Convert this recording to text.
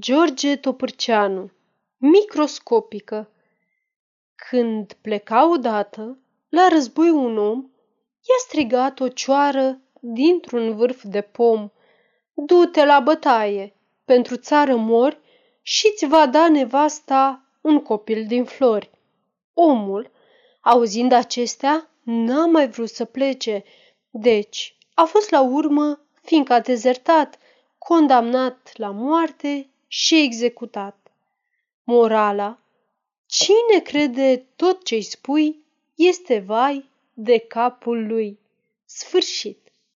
George Topârceanu Microscopică Când pleca odată la război un om, i-a strigat o cioară dintr-un vârf de pom. Du-te la bătaie, pentru țară mori și-ți va da nevasta un copil din flori. Omul, auzind acestea, n-a mai vrut să plece, deci a fost la urmă, fiindcă a dezertat, condamnat la moarte și executat. Morala Cine crede tot ce-i spui este vai de capul lui. Sfârșit.